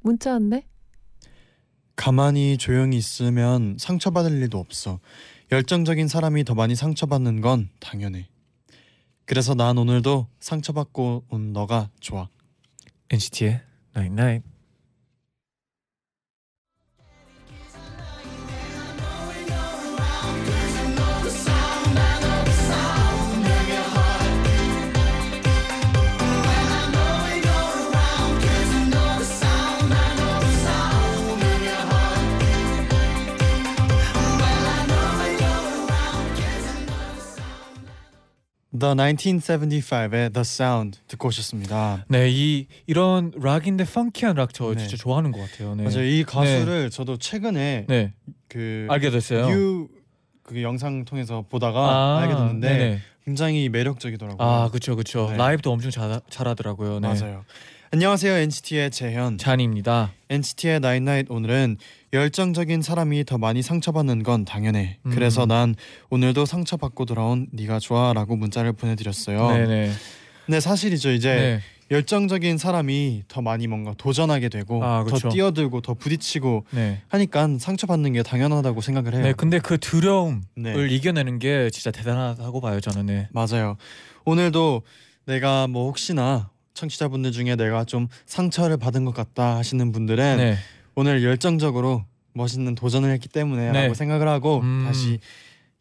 문자 왔네. 가만히 조용히 있으면 상처받을 일도 없어. 열정적인 사람이 더 많이 상처받는 건 당연해. 그래서 난 오늘도 상처받고 온 너가 좋아. NCT의 Night Night. The 1975의 The Sound 듣고 오셨습니다. 네, 이 이런 락인데 펑키한 락저 네. 진짜 좋아하는 것 같아요. 네. 맞아요. 이 가수를 저도 최근에 네, 그 알게 됐어요. 유그 영상 통해서 보다가 아, 알게 됐는데 네네. 굉장히 매력적이더라고요. 아, 그렇죠, 그렇죠. 네. 라이브도 엄청 잘 잘하더라고요. 네. 맞아요. 안녕하세요 NCT의 재현. 쟈니입니다. NCT의 night night 오늘은 열정적인 사람이 더 많이 상처받는 건 당연해. 음. 그래서 난 오늘도 상처받고 돌아온 네가 좋아 라고 문자를 보내드렸어요. 네네. 근데 사실이죠. 이제 네. 열정적인 사람이 더 많이 뭔가 도전하게 되고 아. 더 뛰어들고 더 부딪히고 네. 하니까 상처받는 게 당연하다고 생각을 해요. 네, 근데 그 두려움을 네. 이겨내는 게 진짜 대단하다고 봐요, 저는. 네. 맞아요. 오늘도 내가 뭐 혹시나 청취자분들 중에 내가 좀 상처를 받은 것 같다 하시는 분들은 네. 오늘 열정적으로 멋있는 도전을 했기 때문에라고 네. 생각을 하고 음. 다시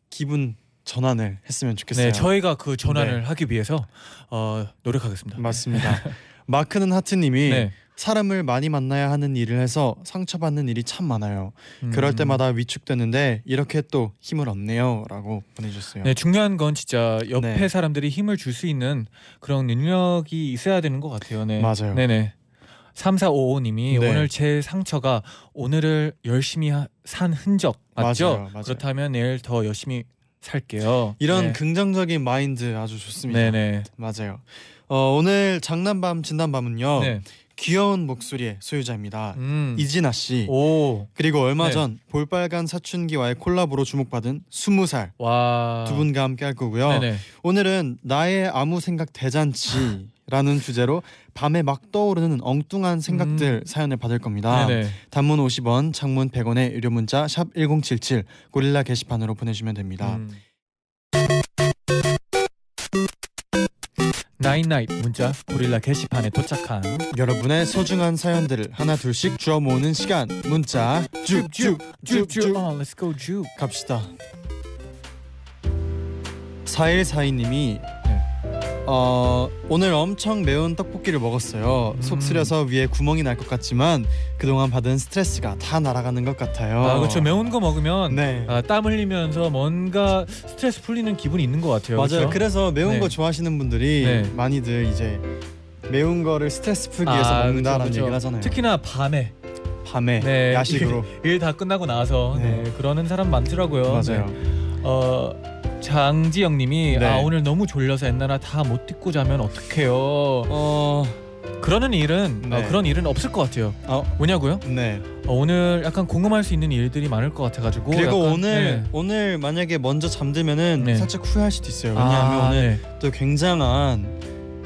기분 전환을 했으면 좋겠어요. 네, 저희가 그 전환을 네. 하기 위해서 어, 노력하겠습니다. 맞습니다. 마크는 하트님이 네. 사람을 많이 만나야 하는 일을 해서 상처받는 일이 참 많아요. 음. 그럴 때마다 위축되는데 이렇게 또 힘을 얻네요라고 보내주셨어요. 네, 중요한 건 진짜 옆에 네. 사람들이 힘을 줄 수 있는 그런 능력이 있어야 되는 것 같아요. 네. 맞아요. 네네. 3455님이 네. 오늘 제 상처가 오늘을 열심히 하- 산 흔적 맞죠? 맞아요, 맞아요. 그렇다면 내일 더 열심히 살게요. 이런 네. 긍정적인 마인드 아주 좋습니다. 네네. 맞아요. 어, 오늘 장난밤 진단밤은요 네. 귀여운 목소리의 소유자입니다. 음. 이진아 씨 오. 그리고 얼마 네. 전 볼빨간 사춘기와의 콜라보로 주목받은 20살 와. 두 분과 함께 할 거고요. 아. 네네. 오늘은 나의 아무 생각 대잔치 라는 주제로 밤에 막 떠오르는 엉뚱한 생각들 사연을 받을 겁니다. 음. 네네. 단문 50원, 장문 100원의 유료 문자 샵 #1077 고릴라 게시판으로 보내주면 됩니다. 음. 나인나잇 문자 고릴라 게시판에 도착한 여러분의 소중한 사연들을 하나 둘씩 주워 모으는 시간 문자 쭉쭉쭉쭉 어, let's go 쭉. 갑시다. 4142님이 네. 어, 오늘 엄청 매운 떡볶이를 먹었어요. 음. 속 쓰려서 위에 구멍이 날 것 같지만 그동안 받은 스트레스가 다 날아가는 것 같아요. 아 그렇죠 매운 거 먹으면 네. 아, 땀 흘리면서 뭔가 스트레스 풀리는 기분이 있는 것 같아요. 맞아요. 그렇죠? 그래서 매운 네. 거 좋아하시는 분들이 네. 많이들 이제 매운 거를 스트레스 풀기 위해서 아, 먹는다라는 그렇죠, 얘기를 그렇죠. 하잖아요. 특히나 밤에 밤에 네. 야식으로 일 다 끝나고 나서 네. 네. 그러는 사람 많더라고요. 맞아요. 네. 어 장지영님이 네. 아 오늘 너무 졸려서 옛날에 다못 듣고 자면 어떡해요. 어, 그러는 일은 네. 어, 그런 일은 없을 것 같아요. 어, 뭐냐고요? 네. 어, 오늘 약간 공감할 수 있는 일들이 많을 것 같아가지고 그리고 약간, 오늘 네. 오늘 만약에 먼저 잠들면은 네. 살짝 후회할 수도 있어요. 왜냐하면 아, 오늘 네. 또 굉장한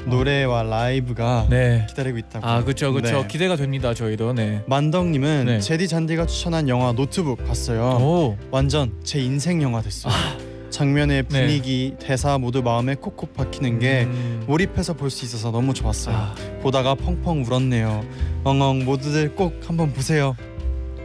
노래와 라이브가 네. 기다리고 있다고. 아 그렇죠 그렇죠 네. 기대가 됩니다 저희도 네. 만덕님은 네. 제디 잔디가 추천한 영화 노트북 봤어요. 오 완전 제 인생 영화 됐어요. 장면의 네. 분위기, 대사 모두 마음에 콕콕 박히는 게 음. 몰입해서 볼 수 있어서 너무 좋았어요. 아, 보다가 펑펑 울었네요. 엉엉 모두들 꼭 한번 보세요.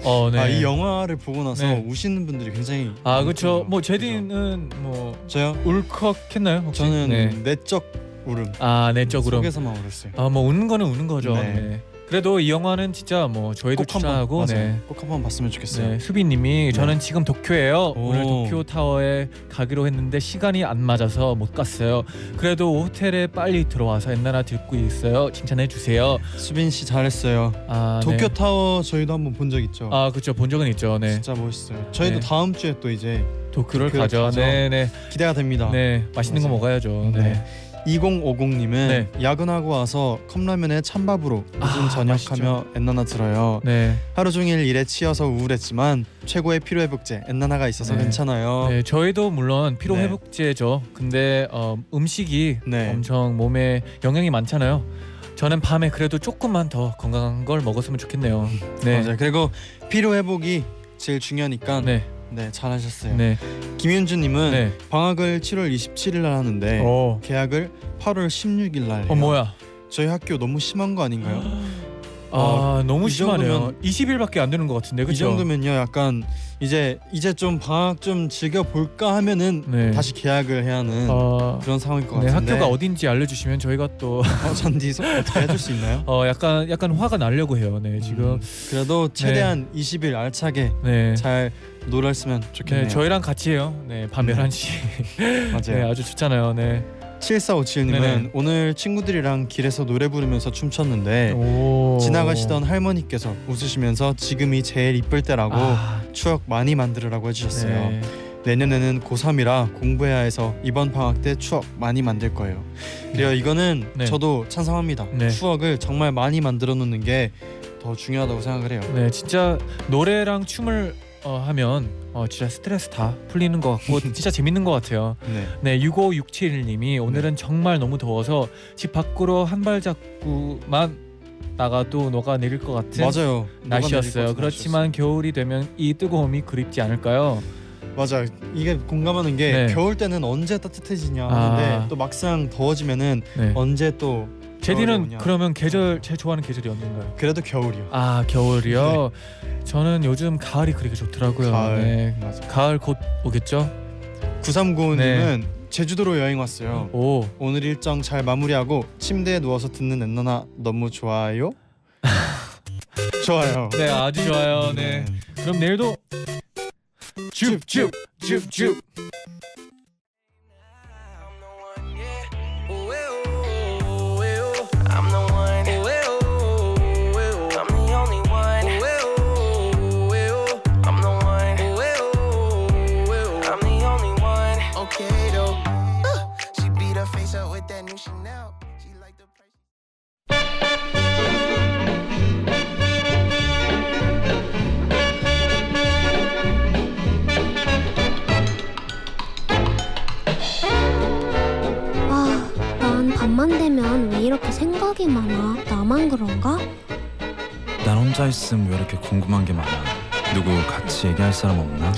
어, 네. 아, 이 영화를 보고 나서 네. 우시는 분들이 굉장히 아 그렇죠. 뭐? 제디는 뭐 저요? 울컥했나요 혹시? 저는 네. 내적 울음. 아 내적으로 속에서만 울었어요. 아뭐 우는 거는 우는 거죠. 네. 네. 그래도 이 영화는 진짜 뭐 저희도 꼭 한번 추천하고 맞아요. 네. 꼭 한번 봤으면 좋겠어요. 네, 수빈님이 저는 지금 도쿄예요. 오. 오늘 도쿄 타워에 가기로 했는데 시간이 안 맞아서 못 갔어요. 그래도 호텔에 빨리 들어와서 엔나나 듣고 있어요. 칭찬해 주세요. 수빈 씨 잘했어요. 아, 도쿄 네. 타워 저희도 한번 본 적 있죠. 아 그렇죠 본 적은 있죠. 네 진짜 멋있어요. 저희도 네. 다음 주에 또 이제 도쿄를 가죠. 가죠. 네네 기대가 됩니다. 네 맛있는 거 맞아요. 먹어야죠. 네. 네. 2050님은 네. 야근하고 와서 컵라면에 찬밥으로 늦은 아, 저녁하며 엔나나 들어요. 네. 하루 종일 일에 치여서 우울했지만 최고의 피로 회복제 엔나나가 있어서 네. 괜찮아요. 네, 저희도 물론 피로 네. 회복제죠. 근데 어, 음식이 네. 엄청 몸에 영향이 많잖아요. 저는 밤에 그래도 조금만 더 건강한 걸 먹었으면 좋겠네요. 네. 맞아요. 그리고 피로 회복이 제일 중요하니까 네, 네. 잘하셨어요. 네. 김윤주님은 네. 방학을 7월 27일 날 하는데 어. 계약을 8월 16일 날 해요. 어 뭐야? 저희 학교 너무 심한 거 아닌가요? 아 어, 너무 이 심하네요. 정도면- 20일밖에 안 되는 것 같은데 이 그렇죠? 정도면요 약간 이제 이제 좀 방학 좀 즐겨 볼까 하면은 네. 다시 계약을 해야 하는 어, 그런 상황일 것 네, 같은데 학교가 어딘지 알려주시면 저희가 또 어, 잔디소 어떻게 해줄 수 있나요? 어, 약간 약간 화가 나려고 해요. 네 지금 음, 그래도 최대한 20일 알차게 네. 잘 놀았으면 좋겠네요. 네 저희랑 같이 해요. 네밤 네. 11시. 네 맞아요. 아주 좋잖아요. 네. 7457님은 네네. 오늘 친구들이랑 길에서 노래 부르면서 춤췄는데 오. 네. 지나가시던 할머니께서 웃으시면서 지금이 제일 이쁠 때라고 아, 추억 많이 만들으라고 해주셨어요. 네. 내년에는 고3이라 공부해야 해서 이번 방학 때 추억 많이 만들 거예요. 그래요 이거는 네. 저도 찬성합니다. 네. 추억을 정말 많이 만들어 놓는 게 더 중요하다고 생각을 해요. 네, 진짜 노래랑 춤을 어, 하면 어, 진짜 스트레스 다 풀리는 것 같고 진짜 재밌는 것 같아요. 네. 네, 65671님이 오늘은 정말 너무 더워서 집 밖으로 한 발자국만 나가도 녹아 내릴 것 같은 맞아요. 날씨였어요. 그렇지만 겨울이 되면 이 뜨거움이 그립지 않을까요? 맞아 이게 공감하는 게 네. 겨울 때는 언제 따뜻해지냐 아. 하는데 또 막상 더워지면은 네. 언제 또 제디는 겨울이. 그러면 계절 제일 좋아하는 계절이 언젠가요? 그래도 겨울이요. 아 겨울이요. 저는 요즘 가을이 그렇게 좋더라고요. 가을. 네. 맞아. 가을 곧 오겠죠? 9395님은 제주도로 여행 왔어요. 오, 오늘 일정 잘 마무리하고 침대에 누워서 듣는 엔나나 너무 좋아요. 좋아요. 네 아주 좋아요. 네. 그럼 내일도 줍줍 줍줍 밤만 되면 왜 이렇게 생각이 많아? 나만 그런가? 난 혼자 있음 왜 이렇게 궁금한 게 많아? 누구 같이 얘기할 사람 없나?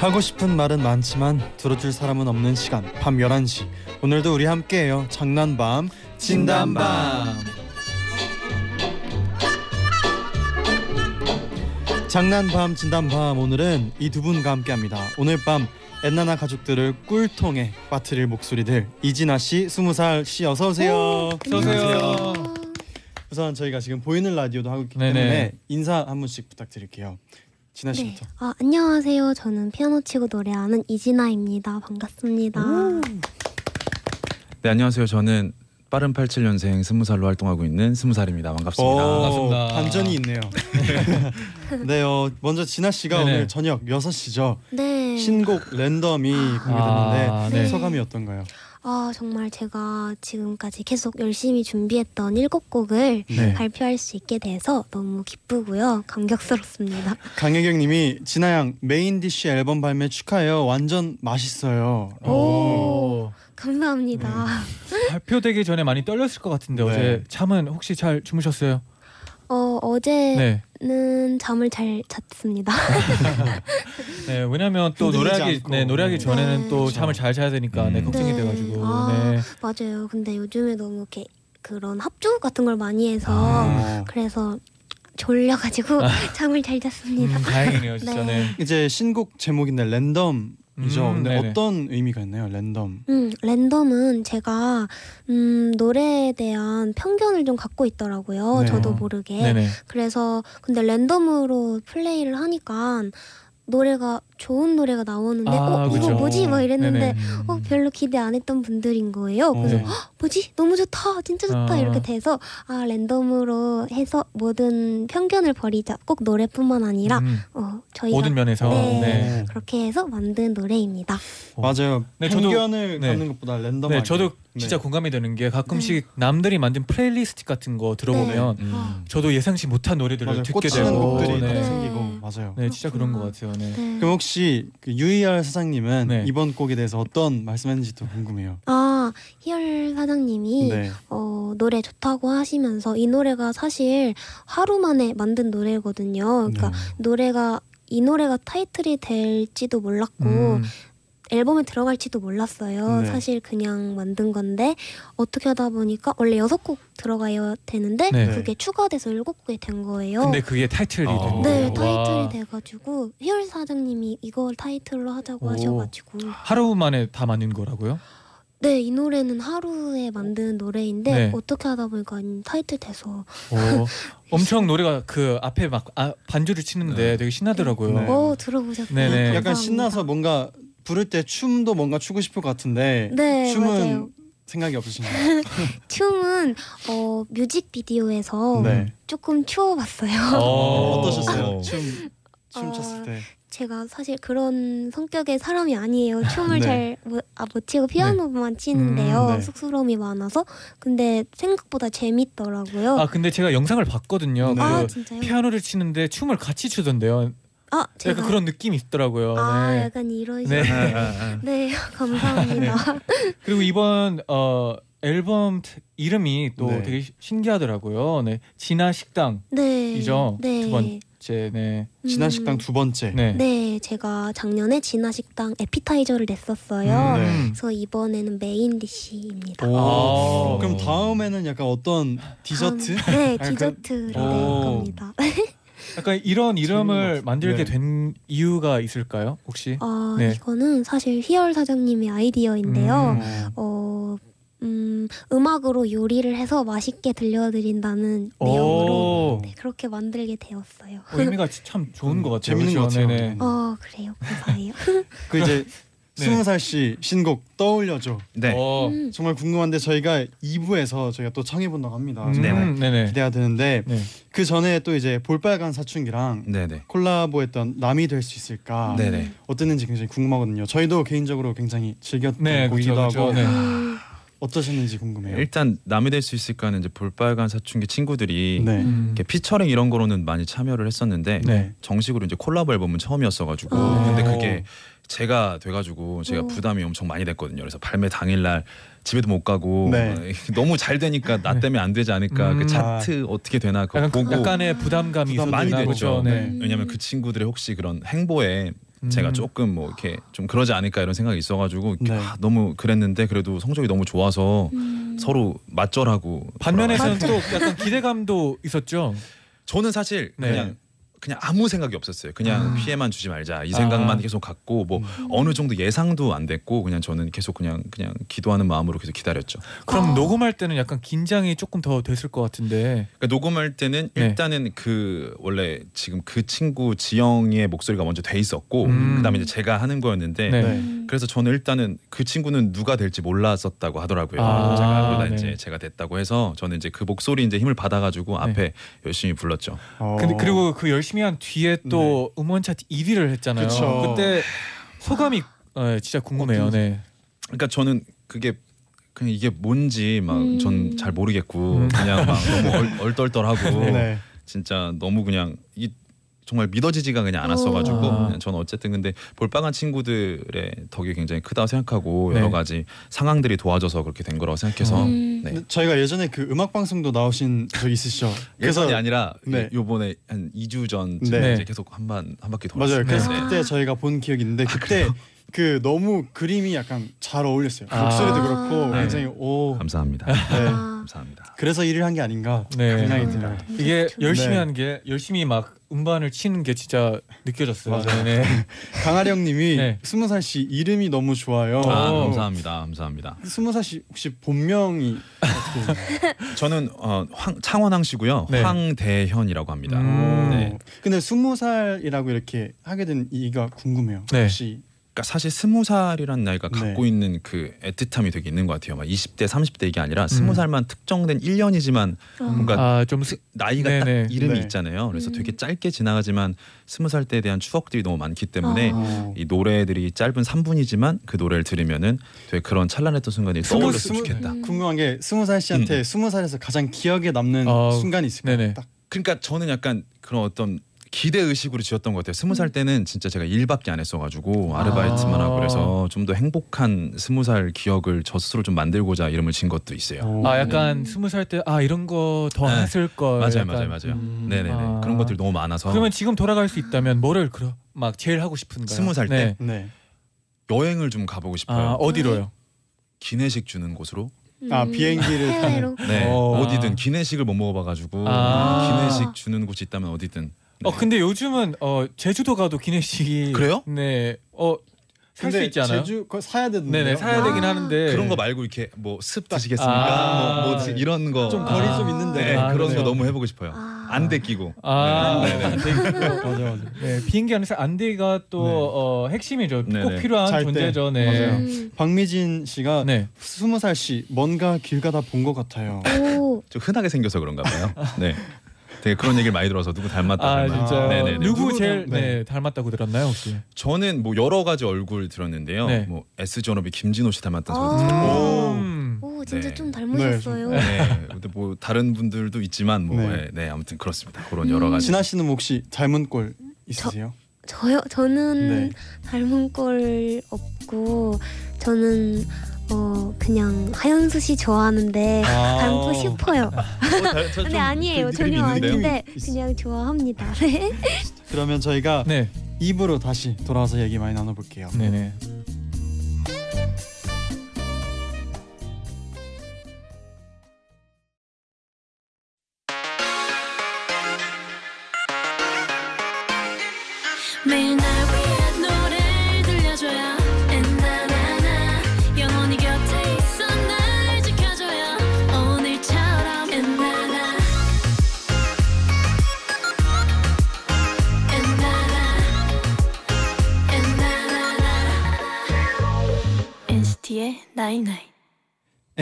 하고 싶은 말은 많지만 들어줄 사람은 없는 시간. 밤 11시. 오늘도 우리 함께해요. 장난밤 진담밤. 장난밤 진담밤. 오늘은 이 두 분과 함께합니다. 오늘 밤 엔나나 가족들을 꿀통에 빠뜨릴 목소리들 이진아 씨, 스무 살 씨 어서 오세요. 어서 오세요. 우선 저희가 지금 보이는 라디오도 하고 있기 네네. 때문에 인사 한 분씩 부탁드릴게요. 진아 네. 씨부터. 아, 안녕하세요. 저는 피아노 치고 노래하는 이진아입니다. 반갑습니다. 네 안녕하세요 저는 빠른 87년생 20살로 활동하고 있는 20살입니다 반갑습니다 오, 반갑습니다. 반전이 있네요. 네, 어, 먼저 진아 씨가 네네. 오늘 저녁 6시죠. 네. 신곡 random이 공개됐는데 아, 네. 소감이 어떤가요? 아, 정말 제가 지금까지 계속 열심히 준비했던 일곱 곡을 네. 발표할 수 있게 돼서 너무 기쁘고요. 감격스럽습니다. 강혜경 님이 진아 양 main dish 앨범 발매 축하해요. 완전 맛있어요. 오. 감사합니다. 발표되기 전에 많이 떨렸을 것 같은데 네. 어제 잠은 혹시 잘 주무셨어요? 어, 어제 는 네. 잠을 잘 잤습니다. 네, 왜냐면 또 흔들리지 노래하기. 네, 노래하기 전에는 네. 또. 잠을 잘 자야 되니까 네, 음. 걱정이 네. 돼 가지고 아. 네. 맞아요. 근데 요즘에 너무 이렇게 그런 합주 같은 걸 많이 해서 어. 그래서 졸려가지고 잠을 잘 잤습니다. 음, 다행이네요, 진짜. 네. 네. 이제 신곡 제목인데 랜덤 음, 근데 네네. 어떤 의미가 있나요? 랜덤. 음, 랜덤은 제가 음, 노래에 대한 편견을 좀 갖고 있더라고요. 네. 저도 모르게. 네네. 그래서 근데 랜덤으로 플레이를 하니까 노래가 좋은 노래가 나오는데 아, 어 이거 그쵸. 뭐지 막 이랬는데 네네. 어 별로 기대 안 했던 분들인 거예요. 그래서 네. 뭐지 너무 좋다 진짜 좋다 아. 이렇게 돼서 아 random으로 해서 모든 편견을 버리자 꼭 노래뿐만 아니라 음, 어 저희가 모든 면에서 네. 네. 그렇게 해서 만든 노래입니다. 어. 맞아요. 네, 저도- 편견을 네. 갖는 것보다 random하게. 네, 저도 네. 진짜 공감이 되는 게 가끔씩 남들이 만든 플레이리스트 같은 거 들어보면 음. 어. 저도 예상치 못한 노래들을 맞아요. 듣게 꽂히는 되고 곡들이 네. 네. 생기고 맞아요. 네, 진짜 그런 것. 같아요. 네. 네. 그럼 혹시 그 유이알 사장님은 네. 이번 곡에 대해서 어떤 말씀했는지도 궁금해요. 아 희열 사장님이 네. 어, 노래 좋다고 하시면서 이 노래가 사실 하루 만에 만든 노래거든요. 그러니까 네. 노래가 이 노래가 타이틀이 될지도 몰랐고 음, 앨범에 들어갈지도 몰랐어요. 네. 사실 그냥 만든 건데 어떻게 하다 보니까 원래 여섯 곡 들어가야 되는데 네. 그게 추가돼서 일곱 곡이 된 거예요. 근데 그게 타이틀이 어. 된 네, 거예요. 타이틀이 와. 돼가지고 희열 사장님이 이걸 타이틀로 하자고 오. 하셔가지고 하루 만에 다 만든 거라고요? 네, 이 노래는 하루에 만든 노래인데 네. 어떻게 하다 보니까 타이틀 돼서 오, 엄청 노래가 그 앞에 막 아, 반주를 치는데 네. 되게 신나더라고요. 네. 어 들어보셨어요? 네네. 약간 감사합니다. 신나서 뭔가 부를 때 춤도 뭔가 추고 싶을 것 같은데 네 춤은 맞아요. 생각이 없으신가요? 춤은 어 뮤직비디오에서 네. 조금 추워봤어요. 어. 어떠셨어요? 어. 춤, 춤 어, 췄을 때. 제가 사실 그런 성격의 사람이 아니에요. 춤을 네. 잘못 아, 못 치고 피아노만 치는데요. 음, 네. 쑥스러움이 많아서 근데 생각보다 재밌더라고요. 아 근데 제가 영상을 봤거든요. 네. 아, 그 진짜요? 피아노를 치는데 춤을 같이 추던데요. 아 제가 약간 그런 느낌이 있더라고요. 아 네. 약간 이런 네. 식으로 네, 감사합니다. 그리고 이번 어 앨범 트- 이름이 또 네. 되게 시- 신기하더라고요. 네, 진아 식당이죠. 네. 네. 두 번째, 네, 진아 음, 식당 두 번째. 네. 네, 제가 작년에 진아 식당 에피타이저를 냈었어요. 음, 네. 그래서 이번에는 main dish입니다. 오. 아. 그럼 다음에는 약간 어떤 디저트? 다음- 네, 약간- 디저트를 낼 오. 겁니다. 약간 이런 이름을 만들게 같- 네. 된 이유가 있을까요? 혹시? 어, 네. 이거는 사실 희열 사장님의 아이디어인데요. 음. 어, 음, 음악으로 요리를 해서 맛있게 들려드린다는 내용으로 오, 네, 그렇게 만들게 되었어요. 어, 의미가 참 좋은 것 같아요. 재밌는 것? 같아요. 네네. 어, 그래요. 감사해요. 그 이제 네. 스무 살씨 신곡 떠올려줘. 네. 어, 음, 정말 궁금한데 저희가 2부에서 저희가 또 청해 본다고 합니다. 음, 정말 네네. 기대가 되는데 네. 그 전에 또 이제 볼빨간 사춘기랑 네네. 콜라보했던 남이 될 수 있을까 네네. 어땠는지 굉장히 궁금하거든요. 저희도 개인적으로 굉장히 즐겼던 네, 곡이기도 그렇죠, 하고 그렇죠. 네. 음, 어떠셨는지 궁금해요. 일단 남이 될 수 있을까는 이제 볼빨간 사춘기 친구들이 네. 음. 이렇게 피처링 이런 거로는 많이 참여를 했었는데 네. 정식으로 이제 콜라보 앨범은 처음이었어가지고 아. 근데 그게 제가 돼가지고 제가 오. 부담이 엄청 많이 됐거든요. 그래서 발매 당일날 집에도 못 가고 네. 너무 잘 되니까 나 때문에 안 되지 않을까 음. 그 차트 어떻게 되나 그거 약간 보고 약간의 부담감이 부담 많이 있었나 됐죠. 보죠. 네. 왜냐면 그 친구들의 혹시 그런 행보에 제가 음. 조금 뭐 이렇게 좀 그러지 않을까 이런 생각이 있어가지고 네. 아, 너무 그랬는데 그래도 성적이 너무 좋아서 음. 서로 맞절하고 반면에서는. 또 약간 기대감도 있었죠. 저는 사실 네. 그냥 그냥 아무 생각이 없었어요. 그냥 아. 피해만 주지 말자 이 생각만 아. 계속 갖고 뭐 음. 어느 정도 예상도 안 됐고 그냥 저는 계속 그냥 그냥 기도하는 마음으로 계속 기다렸죠. 그럼 아. 녹음할 때는 약간 긴장이 조금 더 됐을 것 같은데. 그러니까 녹음할 때는 네. 일단은 그 원래 지금 그 친구 지영의 목소리가 먼저 돼 있었고 음. 그다음에 이제 제가 하는 거였는데 네. 음. 그래서 저는 일단은 그 친구는 누가 될지 몰랐었다고 하더라고요. 아, 제가 그러다 네. 이제 제가 됐다고 해서 저는 이제 그 목소리 이제 힘을 받아가지고 네. 앞에 열심히 불렀죠. 어. 근데 그리고 그 열심히 한 뒤에 또 음원 차트 1위를 했잖아요. 그쵸. 그때 소감이 어, 진짜 궁금해요. 네. 그러니까 저는 그게 그냥 이게 뭔지 막 음. 전잘 모르겠고 음. 그냥 막 너무 얼, 얼떨떨하고 네. 진짜 너무 그냥 이 정말 믿어지지가 그냥 않았어가지고 아. 저는 어쨌든 근데 볼빨간 친구들의 덕이 굉장히 크다고 생각하고 네. 여러 가지 상황들이 도와줘서 그렇게 된 거라고 생각해서 음. 네. 저희가 예전에 그 음악 방송도 나오신 적 있으시죠? 예전이 아니라 네. 요번에 한 2주 전 네. 이제 계속 한반한 바퀴 돌았어요. 맞아요. 그래서 네. 그때 저희가 본 기억이 있는데 그때 그 너무 그림이 약간 잘 어울렸어요. 아. 목소리도 그렇고 네. 굉장히 오. 감사합니다. 네. 아, 감사합니다. 그래서 일을 한 게 아닌가 네. 생각이 들어요. 이게 열심히 네. 한게 열심히 막 음반을 치는 게 진짜 느껴졌어요. 맞아요. 네. 강아령님이 네. 스무 살씨 이름이 너무 좋아요. 아, 어. 감사합니다. 감사합니다. 스무 살씨 혹시 본명이? 저는 어, 황, 창원항 씨고요. 네. 황대현이라고 합니다. 음. 네. 근데 스무 살이라고 이렇게 하게 된 이유가 궁금해요. 네. 혹시 그러니까 사실 스무 살이라는 나이가 네. 갖고 있는 그 애틋함이 되게 있는 것 같아요. 막 20대, 30대 이게 아니라 음. 스무 살만 특정된 1년이지만 뭔가 아좀 나이가 네네. 딱 이름이 네. 있잖아요. 그래서 음. 되게 짧게 지나가지만 스무 살 때에 대한 추억들이 너무 많기 때문에 아. 어. 이 노래들이 짧은 3분이지만 그 노래를 들으면은 되게 그런 찬란했던 순간이 떠올렸으면 스무- 좋겠다. 음. 궁금한 게 스무 살 씨한테 스무 살에서 가장 기억에 남는 어, 순간이 있을까요? 네네. 딱 그러니까 저는 약간 그런 어떤 기대 의식으로 지었던 것 같아요. 스무 살 때는 진짜 제가 일밖에 안 했어가지고 아르바이트만 하고 그래서 좀 더 행복한 스무 살 기억을 저 스스로 좀 만들고자 이름을 진 것도 있어요. 어. 아 약간 스무 살 때 아 이런 거 더 네. 했을 걸. 맞아요, 약간. 맞아요, 맞아요. 음. 네네네 아. 그런 것들 너무 많아서 그러면 지금 돌아갈 수 있다면 뭐를 그러 막 제일 하고 싶은가요? 스무 살 때? 네. 네. 여행을 좀 가보고 싶어요. 아 어디로요? 기내식 주는 곳으로. 아, 음, 비행기를 해외로. 네 어. 어. 디든 기내식을 못 먹어봐가지고 아. 기내식 주는 곳이 있다면 어디든. 네. 어 근데 요즘은 어 제주도 가도 기내식이 그래요? 네. 어 살 수 근데 있지 않아요? 제주 그거 사야 되는데. 네네 사야 아. 되긴 하는데 그런 거 말고 이렇게 뭐 습 드시겠습니까? 아. 뭐, 뭐 이런 거. 좀 아. 거리 좀 있는데. 네, 아, 그런 그래요? 거 너무 해보고 싶어요. 아. 안대 끼고. 아, 네, 네, 네. 맞아 맞아. 네, 비행기 안에서 안대가 또 네. 어, 핵심이죠. 네, 꼭 네. 필요한 잘 때. 존재죠. 네. 맞아요. 음. 박미진 씨가 네. 스무 살 씨 뭔가 길 가다 본 것 같아요. 오, 좀 흔하게 생겨서 그런가 봐요. 네. 되게 그런 얘기를 많이 들어서 누구 닮았다. 아 닮았다. 진짜 네네네. 누구 누구는- 제일 네. 네. 닮았다고 들었나요 혹시? 저는 뭐 여러 가지 얼굴 들었는데요. 네. 뭐 S 전업이 김진호 씨 닮았다는 소리 아. 듣고. 음. 오, 진짜 네. 좀 닮으셨어요. 네. 근데 뭐 다른 분들도 있지만 뭐 네. 네, 네, 아무튼 그렇습니다. 그런 여러 가지. 진아 씨는 혹시 닮은 꼴 있으세요? 저요? 저는 네. 닮은 꼴 없고 저는 어 그냥 하연수 씨 좋아하는데 아. 닮고 싶어요. 근데 아니에요. 그 전혀 느낌이 있는데요? 아닌데 있- 그냥 좋아합니다. 네. 그러면 저희가 네. 입으로 다시 돌아와서 얘기 많이 나눠볼게요. 네네.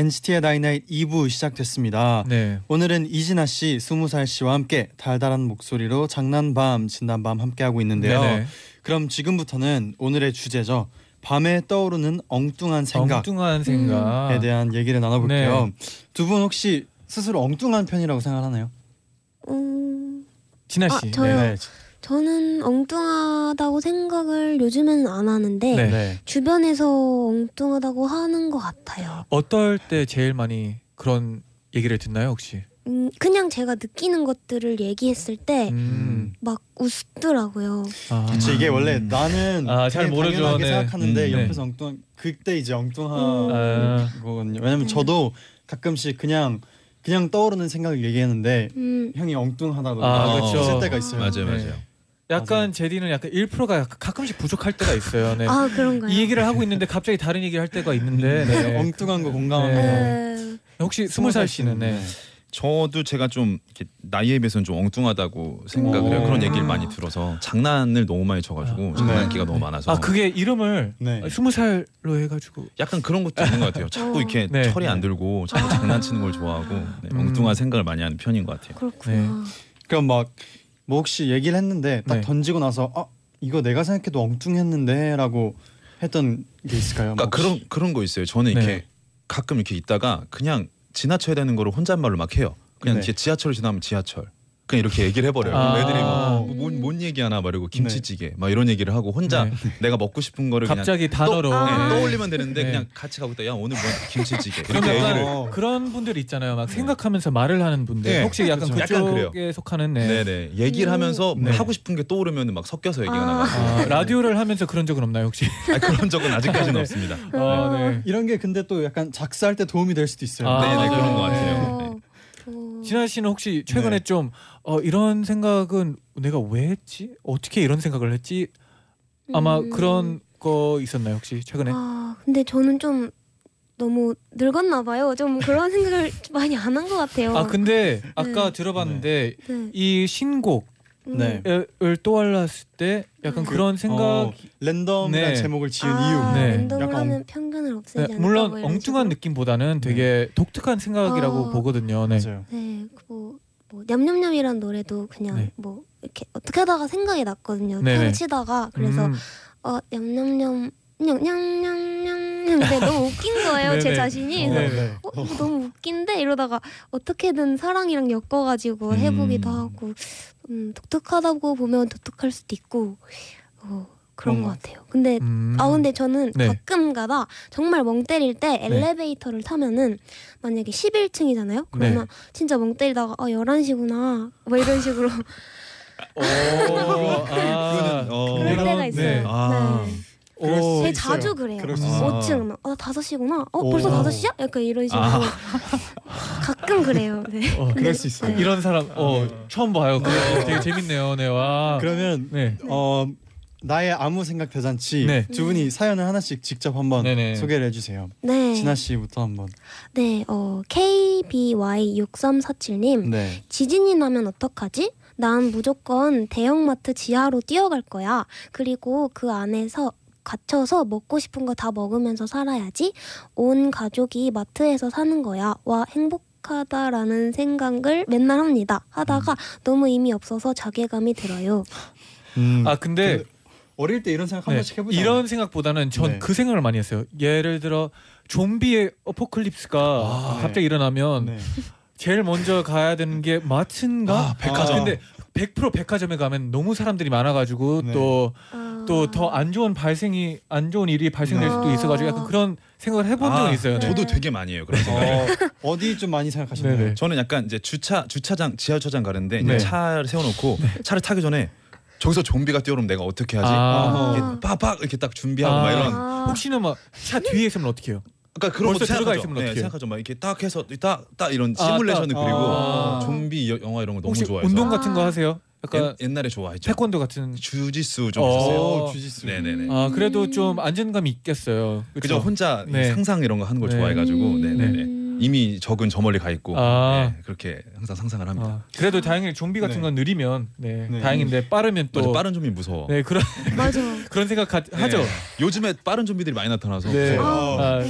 NCT의 나이나잇 2부 시작됐습니다. 네. 오늘은 이진아 씨, 20살 씨와 함께 달달한 목소리로 장난밤, 진담밤 함께 하고 있는데요. 네네. 그럼 지금부터는 오늘의 주제죠. 밤에 떠오르는 엉뚱한 생각에 엉뚱한 생각. 대한 얘기를 나눠 볼게요. 네. 두분 혹시 스스로 엉뚱한 편이라고 생각하나요? 음, 진아 아, 씨. 저요? 네. 저는 엉뚱하다고 생각을 요즘에는 안 하는데 네. 네. 주변에서 엉뚱하다고 하는 것 같아요. 어떨 때 제일 많이 그런 얘기를 듣나요 혹시? 음, 그냥 제가 느끼는 것들을 얘기했을 때막 음. 웃더라고요. 아. 그치 이게 원래 나는 아, 잘 그냥 모르죠. 당연하게 네. 생각하는데 음, 네. 옆에서 엉뚱한 그때 이제 엉뚱한 아. 거거든요. 왜냐면 저도 가끔씩 그냥 그냥 떠오르는 생각을 얘기했는데 음, 형이 엉뚱하다고 아, 그쵸. 했을 때가 있어요. 맞아요, 네. 맞아요. 약간 맞아요. 제디는 약간 1%가 가끔씩 부족할 때가 있어요. 네. 아 그런가요? 이 얘기를 하고 있는데 갑자기 다른 얘기를 할 때가 있는데 네. 엉뚱한 거 공감합니다. 에, 혹시 스무 살 씨는 네. 저도 제가 좀 이렇게 나이에 비해서는 좀 엉뚱하다고 생각을 해요. 오. 그런 얘기를 많이 들어서 장난을 너무 많이 쳐가지고 아. 장난기가 네. 너무 많아서 아 그게 이름을 네. 스무 살로 해가지고 약간 그런 것도 있는 것 같아요. 자꾸 어. 이렇게 네. 철이 안 들고 자꾸 아. 장난치는 걸 좋아하고 네, 음. 엉뚱한 생각을 많이 하는 편인 것 같아요. 그렇구나. 그럼 막 뭐 혹시 얘기를 했는데 딱 네. 던지고 나서 아 이거 내가 생각해도 엉뚱했는데라고 했던 게 있을까요? 그러니까 뭐 그런? 그런 거 있어요. 저는 이렇게 네. 가끔 이렇게 있다가 그냥 지나쳐야 되는 거를 혼잣말로 막 해요. 그냥 네. 지하철을 지나면 지하철. 그냥 이렇게 얘기를 해버려요. 아. 애들이 뭐뭔 뭔 얘기하나 말고 김치찌개 막 이런 얘기를 하고 혼자 네. 내가 먹고 싶은 거를 갑자기 그냥 단어로 떠, 네, 아. 떠올리면 되는데 네. 그냥 같이 가고 있다. 야 오늘 뭐 김치찌개 그럼 이렇게 약간 얘기를. 어. 그런 분들 있잖아요. 막 생각하면서 말을 하는 분들. 네. 혹시 약간 그렇죠. 약간 그쪽에 그래요. 속하는 네. 네네 얘기를 하면서 네. 하고 싶은 게 떠오르면 막 섞여서 얘기가 아. 나가고 아, 라디오를 하면서 그런 적은 없나요 혹시? 아, 그런 적은 아직까지는 네. 없습니다. 아, 네. 이런 게 근데 또 약간 작사할 때 도움이 될 수도 있어요. 아, 네, 네 맞아요. 그런 것 같아요. 어, 어. 진아 씨는 혹시 최근에 네. 좀 어, 이런 생각은 내가 왜 했지? 어떻게 이런 생각을 했지? 아마 음. 그런 거 있었나요 혹시 최근에? 아 근데 저는 좀 너무 늙었나 봐요. 좀 그런 생각을 많이 안 한 것 같아요. 아 근데 아까 네. 들어봤는데 네. 이 신곡 을 음. 네. 떠올랐을 때 약간 그- 그런 생각 어, 랜덤이란 네. 제목을 지은 아, 이유. 네. 랜덤을 약간 하면 편견을 없애지 네, 않을까 물론 뭐 엉뚱한 식으로. 느낌보다는 되게 독특한 생각이라고 어. 보거든요. 네. 맞아요. 네, 그뭐 뭐 냠냠냠이란 노래도 그냥 네. 뭐 이렇게 어떻게 하다가 생각이 났거든요. 네네. 펜 치다가 그래서 음, 어 냠냠냠 냠냠냠냠 근데 너무 웃긴 거예요 제 네네. 자신이. 어. 그래서 네네. 어, 이거 너무 웃긴데 이러다가 어떻게든 사랑이랑 엮어가지고 해보기도 음. 하고 음, 독특하다고 보면 독특할 수도 있고 어, 그런 그런 것것 같아요. 근데 음. 아 근데 저는 네. 가끔가다 정말 멍 때릴 때 엘리베이터를 타면은 만약에 11층이잖아요. 그러면 진짜 멍 때리다가 아 11시구나 뭐 이런 식으로 오, 아, 그거는, 어. 그럴 이런- 때가 있어요. 네. 아. 네. 오, 되게. 자주 그래요. 그럴 수 있어요. 5층 막, 아, 5시구나. 어, 벌써 오. 5시야? 약간 이런 식으로. 아. 가끔 그래요. 네. 어, 그럴 수 있어요. 네. 이런 사람 어 처음 봐요. 그거 되게 재밌네요. 네, 와. 그러면 네. 어 나의 아무 생각 대잔치 네. 두 분이 사연을 하나씩 직접 한번 네네. 소개를 해주세요. 네. 진아 씨부터 한번. 네. 어, KBY6347님. 네. 지진이 나면 어떡하지? 난 무조건 대형마트 지하로 뛰어갈 거야. 그리고 그 안에서 갇혀서 먹고 싶은 거 다 먹으면서 살아야지. 온 가족이 마트에서 사는 거야. 와, 행복하다라는 생각을 맨날 합니다. 하다가 너무 의미 없어서 자괴감이 들어요. 음. 아 근데 어릴 때 이런 생각 한 네, 번씩 해보자. 이런 생각보다는 전 네. 그 생각을 많이 했어요. 예를 들어 좀비의 어포클립스가 아, 갑자기 일어나면 네. 제일 먼저 가야 되는 게 마트인가? 아, 백화점. 아, 근데 100% 백화점에 가면 너무 사람들이 많아가지고 네. 또 아. 또 더 안 좋은 발생이 안 좋은 일이 발생될 네. 수도 있어가지고 약간 그런 생각을 해본 적은 아, 있어요. 네. 저도 되게 많이 해요 그런 생각. 어, 어디 좀 많이 생각하시나요? 네네. 저는 약간 이제 주차 주차장 지하주차장 가는데 이제 네. 차를 세워놓고 차를 타기 전에 저기서 좀비가 뛰어오면 내가 어떻게 하지? 아. 이렇게 빡빡 이렇게 딱 준비하고 아. 막 이런. 아. 혹시나 막차 뒤에 있으면 어떻게 해요? 그러니까 그런 벌써 거 들어가 생각하죠. 있으면 네? 생각하죠. 막 이렇게 딱 해서 딱 딱 이런 아, 시뮬레이션을 딱. 그리고 아. 좀비 여- 영화 이런 거 너무 혹시 좋아해서 운동 같은 거 아. 하세요? 약간 옛, 옛날에 좋아했죠. 태권도 같은. 주짓수 좀 어. 했었어요. 오, 주짓수. 네네네. 아 그래도 좀 안전감이 있겠어요. 그죠 혼자 이 네. 상상 이런 거 하는 걸 네. 좋아해가지고 음. 네네네. 음. 이미 적은 저 멀리 가 있고 아. 네, 그렇게 항상 상상을 합니다. 아, 그래도 다행히 좀비 같은 네. 건 느리면 네, 네. 다행인데 빠르면 또 맞아 빠른 좀비 무서워. 네 그런 맞아. 그런 생각 가, 네. 하죠. 요즘에 빠른 좀비들이 많이 나타나서 네. 아,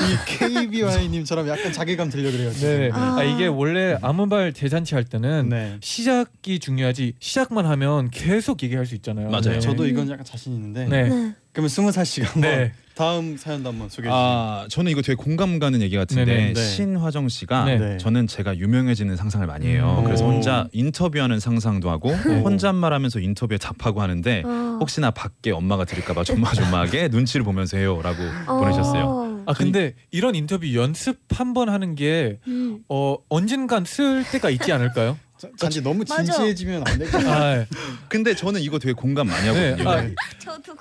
이 KBY님처럼 약간 자괴감 들려 그래요. 네. 아. 아 이게 원래 아무 말 재잔치 할 때는 네. 시작이 중요하지 시작만 하면 계속 얘기할 수 있잖아요. 맞아요. 네. 저도 이건 약간 자신 있는데. 네. 네. 그러면 스무 살 씨가 한번 네. 다음 사연도 한번 소개해 주세요. 아 저는 이거 되게 공감 가는 얘기 같은데 네네, 네. 신화정 씨가 네. 네. 저는 제가 유명해지는 상상을 많이 해요. 음. 그래서 오. 혼자 인터뷰하는 상상도 하고 네. 혼잣말하면서 인터뷰에 답하고 하는데 어. 혹시나 밖에 엄마가 들을까봐 조마조마하게 눈치를 보면서 해요라고 어. 보내셨어요. 아 근데 이런 인터뷰 연습 한 번 하는 게 음. 어, 언젠간 쓸 때가 있지 않을까요? 자, 잔지 너무 맞아. 진지해지면 안 되죠. 아, 근데 저는 이거 되게 공감 많이 네. 하거든요. 아,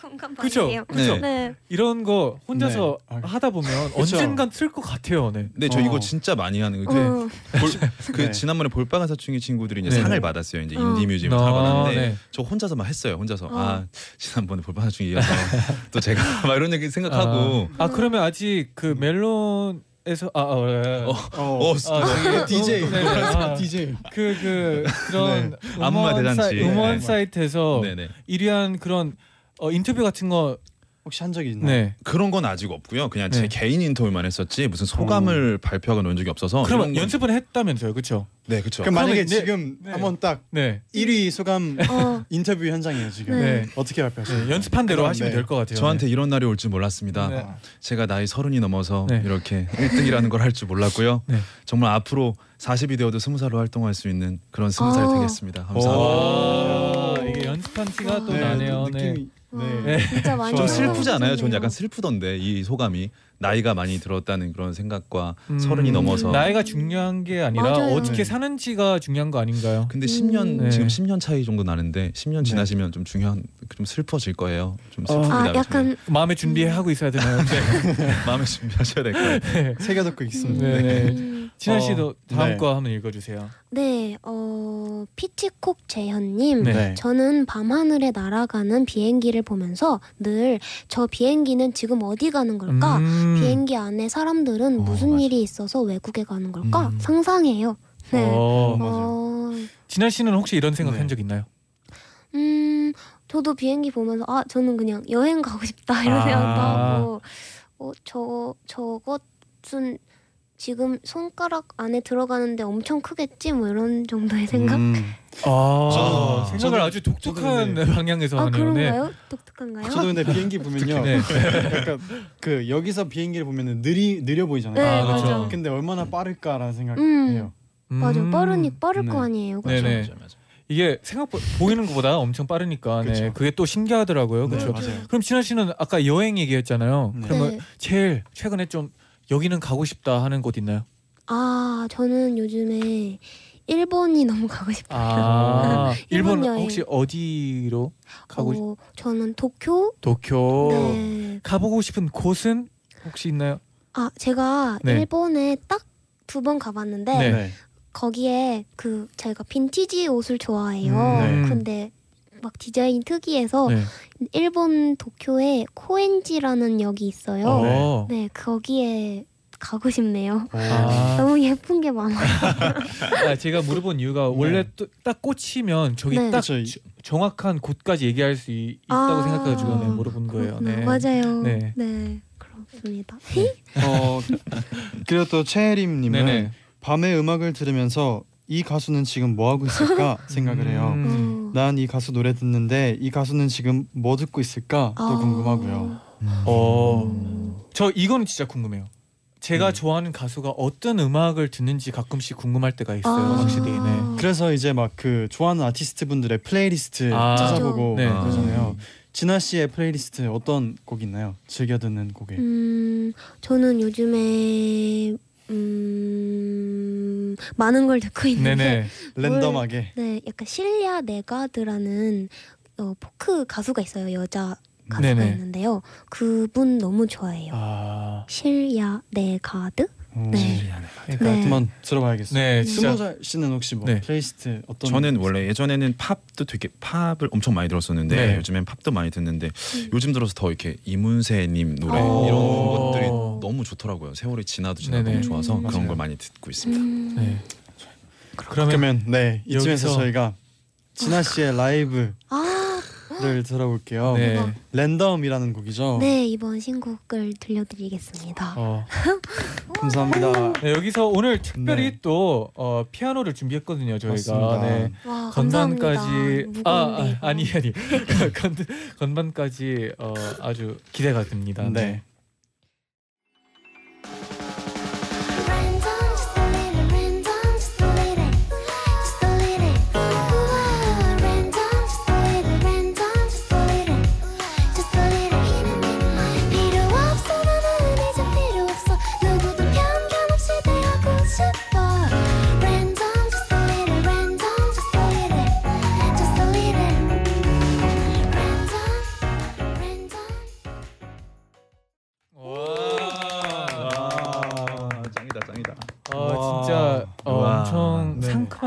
공감 그쵸? 해요. 그쵸? 네. 네. 이런 거 혼자서 네. 아. 하다 보면 언젠간 쓸것 같아요. 네. 네, 저 어. 이거 진짜 많이 하는 거. 그, 어. 볼- 그 네. 지난번에 볼빨간 사춘기 친구들이 이제 네. 상을 받았어요. 이제 어. 인디 뮤지엄 아, 상을 받았는데 네. 저 혼자서 막 했어요. 혼자서 어. 아 지난번에 볼빨간 사춘기 이어서 또 제가 막 이런 얘기 생각하고 아, 아, 그러면 아직 그 멜론 에서 아, 아, 아, 어, 어, 어, 아, DJ, 네, 네. 아, DJ. 그, 그, 그런 말 음원. 사이, 음원 네. 사이트에서 네네. 1위한 그런 어, 인터뷰 같은 거 혹시 한 적이 있나요? 네. 그런 건 아직 없고요. 그냥 제 네. 개인 인터뷰만 했었지 무슨 소감을 발표하거나 그런 적이 없어서 그러면 이런 건- 연습은 했다면서요, 그렇죠? 네 그렇죠. 그럼 만약에 이제- 지금 네. 한번 딱 네. 1위 소감 어, 인터뷰 현장이에요 지금. 네. 어떻게 발표하세요? 네, 연습한 대로 그럼, 하시면 네. 될 것 같아요. 저한테 이런 날이 올 줄 몰랐습니다. 네. 제가 나이 서른이 넘어서 네. 이렇게 1등이라는 걸 할 줄 몰랐고요. 네. 정말 앞으로 40이 되어도 20살로 활동할 수 있는 그런 20살 아. 되겠습니다. 감사합니다. 오, 이게 연습한 티가 또 네, 나네요. 네. 느낌이 와, 네. 진짜 많이 좀. 슬프지 않아요? 전 해주셨네요. 약간 슬프던데 이 소감이 나이가 많이 들었다는 그런 생각과 음, 서른이 넘어서 나이가 중요한 게 아니라 맞아요. 어떻게 네. 사는지가 중요한 거 아닌가요? 근데 음. 10년 네. 지금 10년 차이 정도 나는데 10년 네. 지나시면 좀 중요한 좀 슬퍼질 거예요. 좀 어. 슬픕니다. 아. 약간 마음의 준비하고 있어야 되나요? 네. 마음에 준비하셔야 될 거예요. 새겨 듣고 있습니다. 네, 네. 음, 진아 어, 씨도 다음 네. 거 한번 읽어주세요. 네, 어, 피치콕 재현님. 네. 네. 저는 밤하늘에 날아가는 비행기를 보면서 늘 저 비행기는 지금 어디 가는 걸까? 음. 비행기 안에 사람들은 어, 무슨 맞아. 일이 있어서 외국에 가는 걸까? 음. 상상해요. 네. 어. 맞아요. 어, 진아 씨는 혹시 이런 생각 네. 한적 있나요? 음, 저도 비행기 보면서 아, 저는 그냥 여행 가고 싶다 이런 아. 생각도 하고, 어, 저 저것은 지금 손가락 안에 들어가는데 엄청 크겠지 뭐 이런 정도의 생각. 음, 아, 저도- 생각을 저도- 아주 독특한 저도 방향에서 아 하네요. 네. 그런가요? 독특한가요? 저도 근데 비행기 보면요. 네. 약간 그 여기서 비행기를 보면은 느리 느려 보이잖아요. 네, 아, 그렇죠. 맞아. 근데 얼마나 빠를까라는 음. 생각해요. 맞아, 음. 빠르니 빠를 네. 거 아니에요. 그렇죠? 네네. 맞아요, 맞아요. 이게 생각보다 보이는 것보다 엄청 빠르니까 네. 그쵸. 그게 또 신기하더라고요. 네, 그렇죠. 맞아요. 그럼 진아 씨는 아까 여행 얘기했잖아요. 네. 그러면 네. 제일 최근에 좀 여기는 가고 싶다 하는 곳 있나요? 아, 저는 요즘에 일본이 너무 가고 싶어요. 아, 일본 일본 여행. 혹시 어디로 가고 싶? 어, 저는 도쿄. 도쿄. 네. 가보고 싶은 곳은 혹시 있나요? 아, 제가 네. 일본에 딱 두 번 가봤는데 네. 네. 거기에 그 제가 빈티지 옷을 좋아해요. 음, 네. 근데 막 디자인 특이해서 네. 일본 도쿄에 코엔지라는 역이 있어요. 어. 네, 거기에 가고 싶네요. 아, 너무 예쁜 게 많아요. 아, 제가 물어본 이유가 원래 또, 딱 꽂히면 저기 네. 딱 그쵸. 저- 정확한 곳까지 얘기할 수 있, 다고 아, 생각해가지고 네, 물어본 거예요. 그렇구나. 네. 맞아요. 네. 네. 그렇습니다. 어 그리고 또 최혜림님은 네네. 밤에 음악을 들으면서 이 가수는 지금 뭐 하고 있을까 생각을 해요. 음. 어. 난이 가수 노래 듣는데 이 가수는 지금 뭐 듣고 있을까 또 아. 궁금하고요. 어, 음. 저 이거는 진짜 궁금해요. 제가 음. 좋아하는 가수가 어떤 음악을 듣는지 가끔씩 궁금할 때가 있어요. 아. 확실히. 네. 그래서 이제 막 그 좋아하는 아티스트 분들의 플레이리스트 아. 찾아보고 네. 그러잖아요. 진아 씨의 플레이리스트 어떤 곡 있나요? 즐겨 듣는 곡에. 음, 저는 요즘에 음, 많은 걸 듣고 있는데 네네. random하게. 네, 약간 실리아 네가드라는 어, 포크 가수가 있어요. 여자 가수가 네네. 있는데요. 그분 너무 좋아해요. 아, 실리아 네가드? 음. 네. 그러니까 네. 한번 들어봐야겠어요. 네, 진짜 스무살 씨는 혹시 뭐 네. 플레이리스트 어떤? 저는 원래 예전에는 팝도 되게 팝을 엄청 많이 들었었는데 네. 요즘엔 팝도 많이 듣는데 요즘 들어서 더 이렇게 이문세님 노래 오. 이런 것들이 너무 좋더라고요. 세월이 지나도 지나도 네네. 너무 좋아서 음. 그런 맞아요. 걸 많이 듣고 있습니다. 음, 네. 그러면 그러면 네 이쯤에서 여기서- 저희가 진아 씨의 라이브 를 아, 들어볼게요. 네. 랜덤이라는 곡이죠. 네 이번 신곡을 들려드리겠습니다. 어, 감사합니다. 네, 여기서 오늘 특별히 네. 또 어, 피아노를 준비했거든요. 저희가. 맞습니다. 네. 와 건반까지 감사합니다. 아, 무거운데, 아 아니 이거. 아니 건, 건반까지 어, 아주 기대가 됩니다. 네.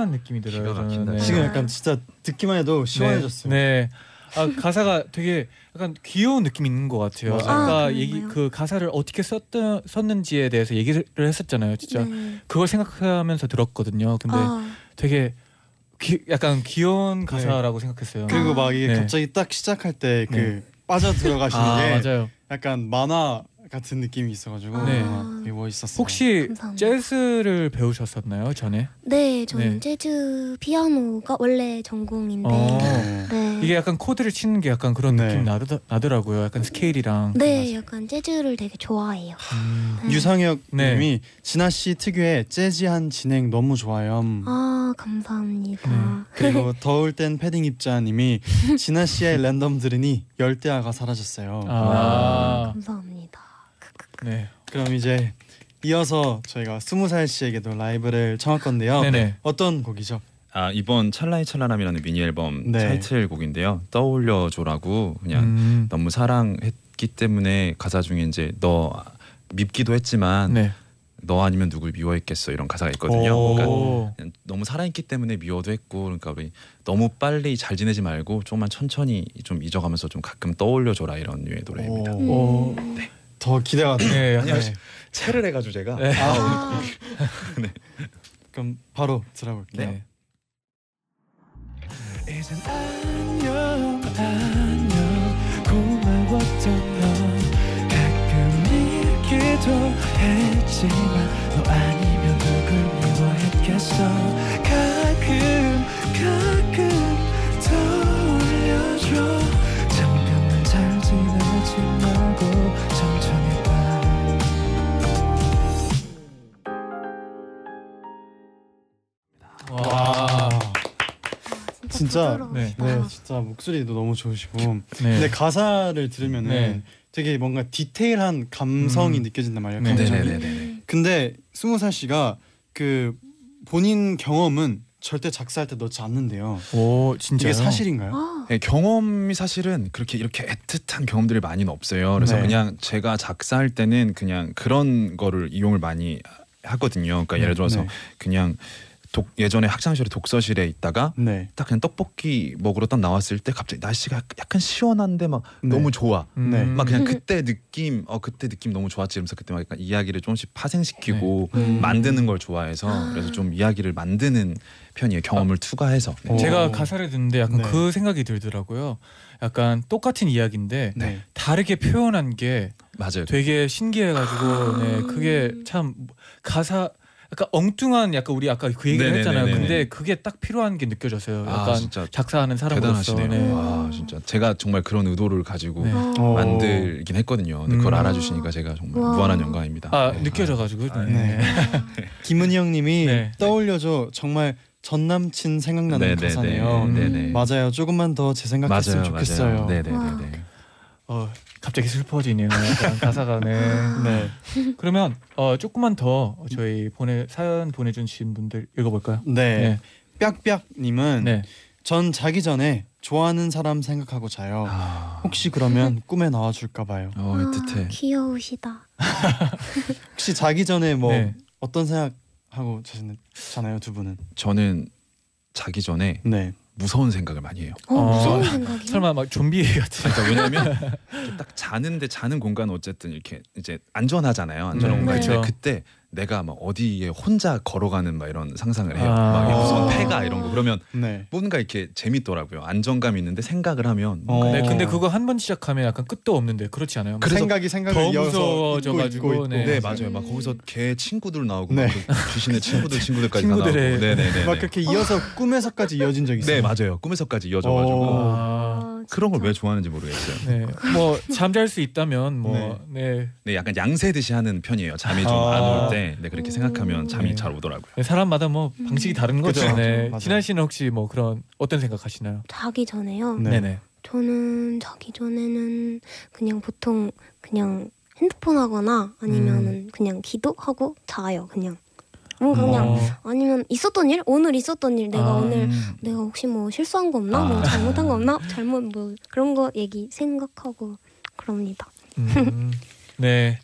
네. 상큼한 느낌이 들어요. 기가 막힌다. 저는. 네. 지금 약간 진짜 듣기만 해도 시원해졌어요. 네. 네. 아 가사가 되게 약간 귀여운 느낌 이 있는 것 같아요. 맞아요. 아까 아, 얘기? 그 가사를 어떻게 썼던 썼는지에 대해서 얘기를 했었잖아요. 진짜 네. 그걸 생각하면서 들었거든요. 근데 아, 되게 귀, 약간 귀여운 네. 가사라고 생각했어요. 그리고 아. 막 이게 네. 갑자기 딱 시작할 때그 네. 빠져 들어가시는 아게 맞아요. 약간 만화 같은 느낌이 있어가지고 네. 아, 되게 멋있었어요. 혹시 감사합니다. 재즈를 배우셨었나요 전에? 네, 저는 네. 재즈 피아노가 원래 전공인데. 어. 네. 네. 이게 약간 코드를 치는 게 약간 그런 네. 느낌 나더, 나더라고요. 약간 스케일이랑. 네, 약간 재즈를 되게 좋아해요. 음. 네. 유상혁 네. 님이 진아 씨 특유의 재즈한 진행 너무 좋아요. 아, 감사합니다. 네. 그리고 더울 땐 패딩 입자님이 진아 씨의 랜덤 들으니 열대야가 사라졌어요. 아. 감사합니다. 네. 그럼 이제 이어서 저희가 스무 살 씨에게도 라이브를 청할 건데요. 네네. 어떤 곡이죠? 아 이번 찰나의 찰나람이라는 미니 앨범 네. 타이틀곡인데요. 떠올려줘라고 그냥 음. 너무 사랑했기 때문에 가사 중에 이제 너 밉기도 했지만 네. 너 아니면 누굴 미워했겠어 이런 가사가 있거든요. 오. 그러니까 너무 살아있기 때문에 미워도 했고 그러니까 우리 너무 빨리 잘 지내지 말고 조금만 천천히 좀 잊어가면서 좀 가끔 떠올려줘라 이런 류의 노래입니다. 오. 오. 더 기대가 돼. 네. 약간 네. 체를 해가지고 제가 네. 아, 그럼 바로 들어볼게요. 네. 이젠 안녕 안녕 고마웠던 너 가끔 잊기도 했지만 너 아니면 누굴 미워했겠어 가끔 가끔 떠올려줘 진짜, 부드러우시다. 네, 진짜 목소리도 너무 좋으시고. 네. 근데 가사를 들으면은 네. 되게 뭔가 디테일한 감성이 음. 느껴진단 말이에요. 네. 감정이. 네네네네. 근데 스무 살 씨가 그 본인 경험은 절대 작사할 때 넣지 않는데요. 오 진짜요? 이게 사실인가요? 아, 네, 경험이 사실은 그렇게 이렇게 애틋한 경험들이 많이는 없어요. 그래서 네. 그냥 제가 작사할 때는 그냥 그런 거를 이용을 많이 하거든요. 그러니까 예를 들어서 네. 그냥 독, 예전에 학창 시절에 독서실에 있다가 네. 딱 그냥 떡볶이 먹으러 딱 나왔을 때 갑자기 날씨가 약간 시원한데 막 네. 너무 좋아. 네. 막 그냥 그때 느낌, 어 그때 느낌 너무 좋았지. 이러면서 그때 막 약간 이야기를 조금씩 파생시키고 네. 음. 만드는 걸 좋아해서 아. 그래서 좀 이야기를 만드는 편이에요. 경험을 투과해서. 네. 오. 제가 가사를 듣는데 약간 네. 그 생각이 들더라고요. 약간 똑같은 이야기인데 네. 다르게 표현한 게 맞아요. 되게 신기해가지고 아. 네 그게 참 가사 약간 엉뚱한 약간 우리 아까 그 얘기를 네네네네네. 했잖아요. 근데 그게 딱 필요한 게 느껴졌어요. 아, 약간 진짜 작사하는 사람으로서. 대단하시네요. 네. 아 진짜 제가 정말 그런 의도를 가지고 네. 어. 만들긴 했거든요. 근데 그걸 음. 알아주시니까 제가 정말 와. 무한한 영광입니다. 아 네. 느껴져가지고. 아, 네. 김은희 형님이 네. 떠올려줘 정말 전 남친 생각나는 네네네. 가사네요. 음. 네네. 맞아요. 조금만 더제 생각했으면 맞아요, 좋겠어요. 맞아요. 네네네. 와. 어 갑자기 슬퍼지네요. 가사가 네. 네. 그러면 어 조금만 더 저희 보내 사연 보내주신 분들 읽어볼까요? 네. 빽빽님은 네. 전 자기 전에 좋아하는 사람 생각하고 자요. 아, 혹시 그러면 꿈에 나와줄까 봐요. 어 아, 애틋해. 귀여우시다. 혹시 자기 전에 뭐 네. 어떤 생각하고 자시나요 두 분은? 저는 자기 전에 네. 무서운 생각을 많이 해요. 어, 어. 무서운 생각이요? 설마 막 좀비 같은. 그러니까 왜냐면 딱 자는데 자는 공간은 어쨌든 이렇게 이제 안전하잖아요. 안전한 네. 공간인데 그렇죠. 그때 내가 막 어디에 혼자 걸어가는 막 이런 상상을 해요. 아. 막 이렇게 무서운 아. 폐가 이런 거 그러면 네. 뭔가 이렇게 재밌더라고요. 안정감이 있는데 생각을 하면 어. 네, 근데 그거 한 번 시작하면 약간 끝도 없는데 그렇지 않아요? 그래서 생각이 생각을 더 무서워져가지고, 있고 있고, 있고. 네. 네 맞아요. 막 거기서 개 친구들 나오고 네. 막그 귀신의 친구들 친구들까지 나오고. 네네네. 막 그렇게 이어서 꿈에서까지 이어진 적 있어요. 네 맞아요. 꿈에서까지 이어져가지고 오. 아, 그런 걸. 왜 좋아하는지 모르겠어요. 네, 뭐 잠잘 수 있다면 뭐 네. 네 약간 양세듯이 하는 편이에요. 잠이 좀 아. 안올 때, 네 그렇게 생각하면 잠이 네. 잘 오더라고요. 네, 사람마다 뭐 방식이 다른 거죠. 그죠. 네. 맞아요. 진아 씨는 혹시 뭐 그런 어떤 생각하시나요? 자기 전에요. 네. 네, 네. 저는 자기 전에는 그냥 보통 그냥 핸드폰 하거나 아니면은 그냥 기도하고 자요. 그냥 뭔가 그냥 어, 아니면 있었던 일 오늘 있었던 일 내가 아, 오늘 음. 내가 혹시 뭐 실수한 거 없나 뭐 아. 잘못한 거 없나 잘못 뭐 그런 거 얘기 생각하고 그럽니다. 음, 네.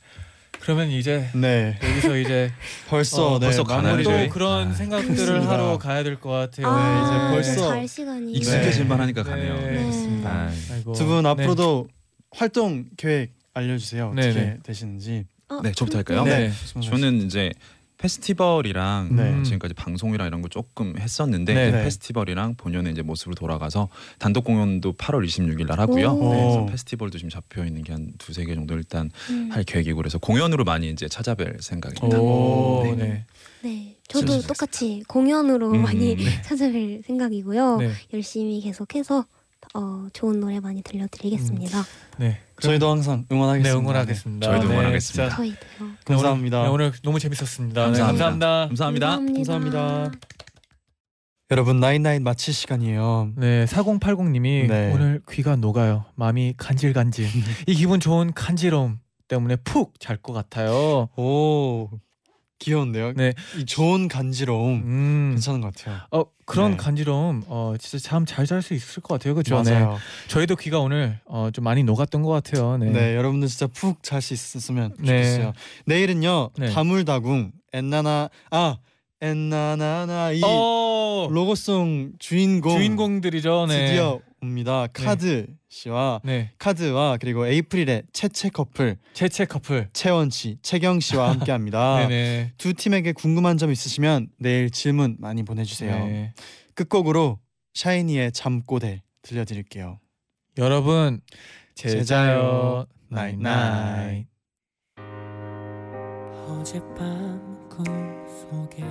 그러면 이제 네. 여기서 이제 벌써 어, 네, 벌써 마무리 또 저희? 그런 아, 생각들을. 하러 가야 될 것 같아요. 아, 이제 벌써 잘 시간이 익숙해질만 하니까 가네요. 네, 네. 그렇습니다. 아. 두분 네. 앞으로도 활동 계획 알려주세요. 네, 어떻게 네. 되시는지. 어, 네, 저부터 할까요? 네. 저는 이제 페스티벌이랑 네. 지금까지 방송이랑 이런 거 조금 했었는데 네. 그 네. 페스티벌이랑 본연의 이제 모습으로 돌아가서 단독 공연도 8월 26일 날 하고요. 오. 네, 그래서 오. 페스티벌도 지금 잡혀 있는 게 한 두세 개 정도 일단 음. 할 계획이고 그래서 공연으로 많이 이제 찾아뵐 생각입니다. 오, 네. 네. 네, 저도. 똑같이 공연으로 음, 많이 네. 찾아뵐 생각이고요. 네. 열심히 계속해서 어, 좋은 노래 많이 들려드리겠습니다. 네. 저희도 항상 응원하겠습니다. 네, 응원하겠습니다. 저희도 네, 응원하겠습니다. 저희도요. 네, 감사합니다. 네, 오늘 너무 재밌었습니다. 감사합니다. 네, 감사합니다. 감사합니다. 감사합니다. 여러분 나인나인 마칠 시간이에요. 네, 4080님이 네. 오늘 귀가 녹아요. 마음이 간질간질. 이 기분 좋은 간지러움 때문에 푹 잘 것 같아요. 오 귀여운데요. 네. 이 좋은 간지러움 음. 괜찮은 것 같아요. 어 그런 네. 간지러움 어 진짜 잠 잘 잘 수 있을 것 같아요. 그렇죠? 네. 맞아요. 저희도 귀가 오늘 어, 좀 많이 녹았던 것 같아요. 네. 네. 여러분들 진짜 푹 잘 수 있었으면 네. 좋겠어요. 내일은요 네. 다물다궁 엔나나 아 엔나나나 이 어, 로고송 주인공 주인공들이죠. 네. 드디어 옵니다. 카드 씨와 네. 카드와 그리고 에이프릴의 채채 커플 채채 커플. 채원 씨, 채경 씨와 함께합니다. 네네. 두 팀에게 궁금한 점 있으시면 내일 질문 많이 보내주세요. 네. 끝곡으로 샤이니의 잠꼬대 들려드릴게요. 여러분 제자요 제자요. 나잇 나잇. 나잇. 어젯밤 꿈속에